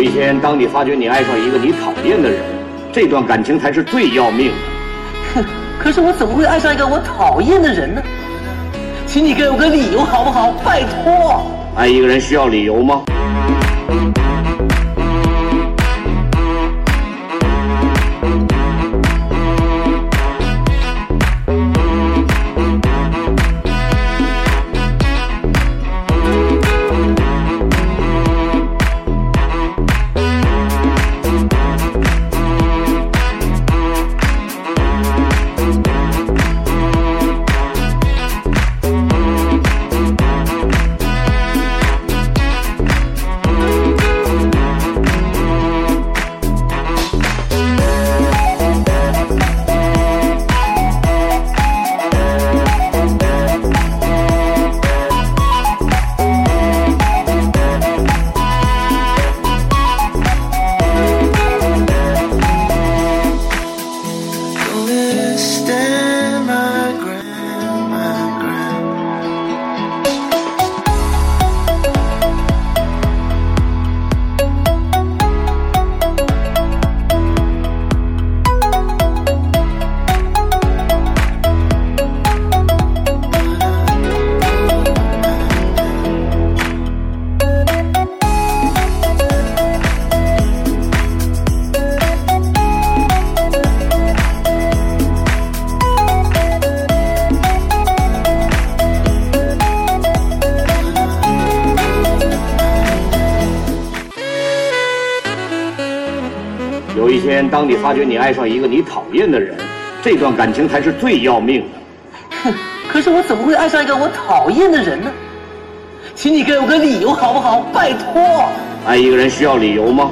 一天，当你发觉你爱上一个你讨厌的人，这段感情才是最要命的。哼，可是我怎么会爱上一个我讨厌的人呢？请你给我个理由好不好？拜托。爱一个人需要理由吗？有一天，当你发觉你爱上一个你讨厌的人，这段感情才是最要命的。哼，可是我怎么会爱上一个我讨厌的人呢？请你给我个理由好不好？拜托。爱一个人需要理由吗？